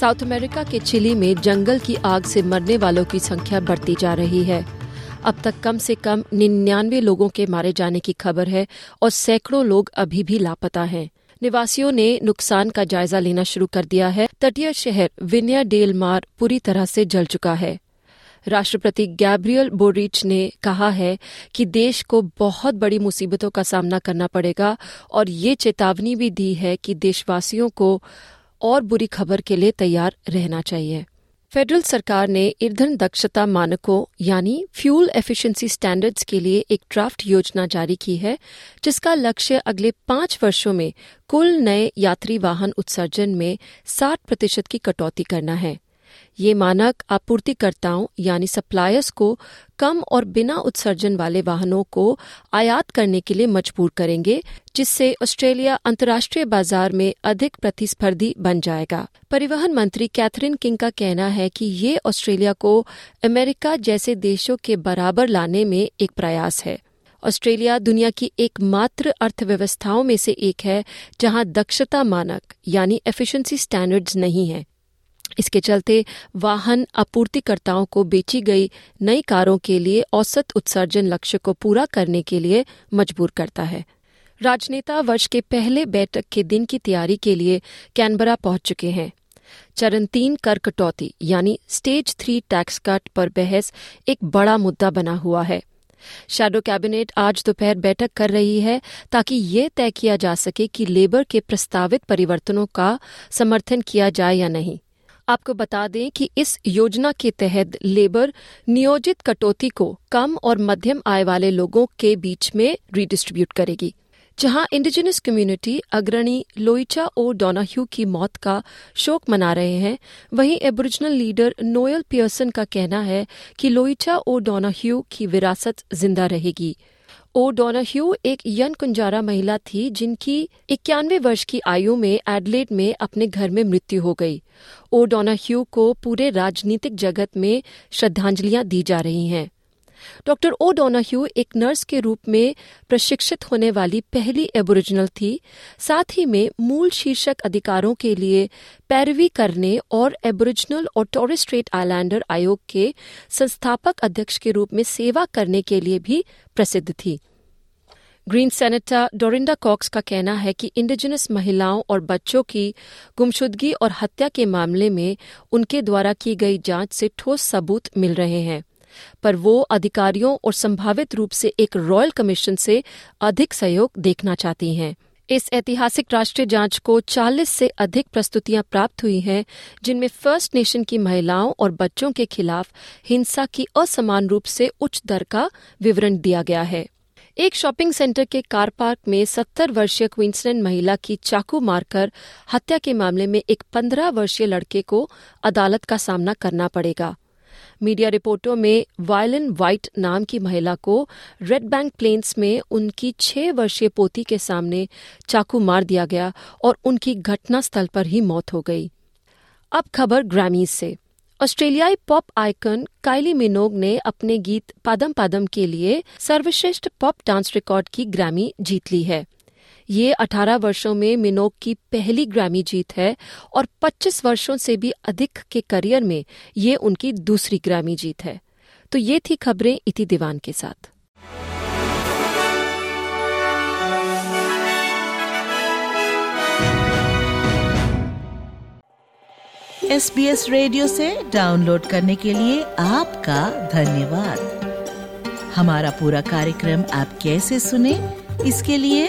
South America के chilli में जंगल की आग से मरने वालों की संख्या बढ़ती जा रही है। अब तक कम से कम निन्यानवे लोगों के मारे जाने की खबर है और सैकड़ों लोग अभी भी लापता हैं। निवासियों ने नुकसान का जायजा लेना शुरू कर दिया है। तटीय शहर विनिया डेल मार पूरी तरह से जल चुका है। राष्ट्रपति गैब्रियल बोरिच ने कहा है कि देश को बहुत बड़ी मुसीबतों का सामना करना पड़ेगा और ये चेतावनी भी दी है कि देशवासियों को और बुरी खबर के लिए तैयार रहना चाहिए। फेडरल सरकार ने ईंधन दक्षता मानकों, यानी फ्यूल एफिशिएंसी स्टैंडर्ड्स के लिए एक ड्राफ्ट योजना जारी की है, जिसका लक्ष्य अगले पाँच वर्षों में कुल नए यात्री वाहन उत्सर्जन में 60 प्रतिशत की कटौती करना है। ये मानक आपूर्तिकर्ताओं, यानी सप्लायर्स को कम और बिना उत्सर्जन वाले वाहनों को आयात करने के लिए मजबूर करेंगे, जिससे ऑस्ट्रेलिया अंतर्राष्ट्रीय बाज़ार में अधिक प्रतिस्पर्धी बन जाएगा। परिवहन मंत्री कैथरीन किंग का कहना है कि ये ऑस्ट्रेलिया को अमेरिका जैसे देशों के बराबर लाने में एक प्रयास है। ऑस्ट्रेलिया दुनिया की एकमात्र अर्थव्यवस्थाओं में से एक है, जहाँ दक्षता मानक, यानी एफिशिएंसी स्टैंडर्ड्स नहीं है। इसके चलते वाहन आपूर्तिकर्ताओं को बेची गई नई कारों के लिए औसत उत्सर्जन लक्ष्य को पूरा करने के लिए मजबूर करता है। राजनेता वर्ष के पहले बैठक के दिन की तैयारी के लिए कैनबरा पहुँच चुके हैं। चरण तीन कर कटौती यानी स्टेज थ्री टैक्स कट पर बहस एक बड़ा मुद्दा बना हुआ है। शैडो कैबिनेट आज दोपहर बैठक कर रही है ताकि ये तय किया जा सके कि लेबर के प्रस्तावित परिवर्तनों का समर्थन किया जाए या नहीं। आपको बता दें कि इस योजना के तहत लेबर नियोजित कटौती को कम और मध्यम आय वाले लोगों के बीच में रिडिस्ट्रीब्यूट करेगी, जहाँ इंडिजिनस कम्युनिटी अग्रणी लोइचा ओ डोनाह्यू की मौत का शोक मना रहे हैं। वहीं एबोरिजिनल लीडर नोयल पियर्सन का कहना है कि लोइचा ओ डोनाह्यू की विरासत ज़िंदा रहेगी। ओ डोनाह्यू एक यन कुंजारा महिला थी जिनकी इक्यानवे वर्ष की आयु में एडलेट में अपने घर में मृत्यु हो गई। ओ डोनाह्यू को पूरे राजनीतिक जगत में श्रद्धांजलियाँ दी जा रही हैं। डॉक्टर ओ डोनाह्यू एक नर्स के रूप में प्रशिक्षित होने वाली पहली एबोरिजिनल थी। साथ ही में मूल शीर्षक अधिकारों के लिए पैरवी करने और एबोरिजिनल और टोरिस स्ट्रेट आइलैंडर आयोग के संस्थापक अध्यक्ष के रूप में सेवा करने के लिए भी प्रसिद्ध थी। ग्रीन सेनेटर डोरिंडा कॉक्स का कहना है कि इंडिजिनस महिलाओं और बच्चों की गुमशुदगी और हत्या के मामले में उनके द्वारा की गई जाँच से ठोस सबूत मिल रहे हैं। पर वो अधिकारियों और संभावित रूप से एक रॉयल कमीशन से अधिक सहयोग देखना चाहती हैं। इस ऐतिहासिक राष्ट्रीय जाँच को 40 से अधिक प्रस्तुतियाँ प्राप्त हुई हैं, जिनमें फ़र्स्ट नेशन की महिलाओं और बच्चों के खिलाफ हिंसा की असमान रूप से उच्च दर का विवरण दिया गया है। एक शॉपिंग सेंटर के कार पार्क में 70 वर्षीय क्वींसलैंड महिला की चाकू मारकर हत्या के मामले में एक 15 वर्षीय लड़के को अदालत का सामना करना पड़ेगा। मीडिया रिपोर्टों में वायलिन वाइट नाम की महिला को रेड बैंक प्लेन्स में उनकी छह वर्षीय पोती के सामने चाकू मार दिया गया और उनकी घटनास्थल पर ही मौत हो गई। अब खबर ग्रामीज से। ऑस्ट्रेलियाई पॉप आइकन काइली मिनोग ने अपने गीत पादम पादम के लिए सर्वश्रेष्ठ पॉप डांस रिकॉर्ड की ग्रामी जीत ली है। ये 18 वर्षों में मिनोग की पहली ग्रामी जीत है और 25 वर्षों से भी अधिक के करियर में ये उनकी दूसरी ग्रामी जीत है। तो ये थी खबरें इति दीवान के साथ। एस बी एस रेडियो से डाउनलोड करने के लिए आपका धन्यवाद। हमारा पूरा कार्यक्रम आप कैसे सुने, इसके लिए